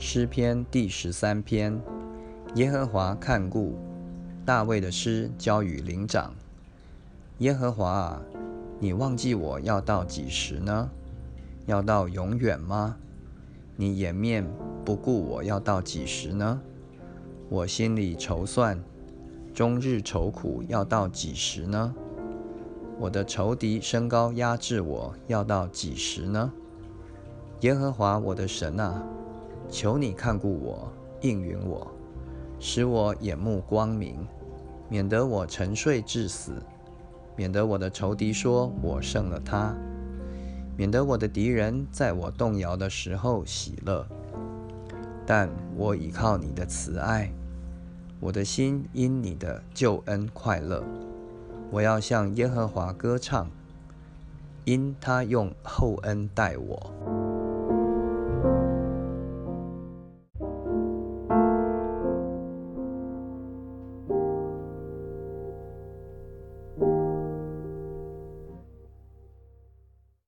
诗篇第十三篇，耶和华看顾大卫的诗交与灵长。耶和华啊，你忘记我要到几时呢？要到永远吗？你掩面不顾我要到几时呢？我心里筹算，终日愁苦要到几时呢？我的仇敌升高压制我要到几时呢？耶和华我的神啊！求你看顾我，应允我，使我眼目光明，免得我沉睡至死；免得我的仇敌说我胜了他；免得我的敌人在我动摇的时候喜乐。但我倚靠你的慈爱，我的心因你的救恩快乐。我要向耶和华歌唱，因他用厚恩待我。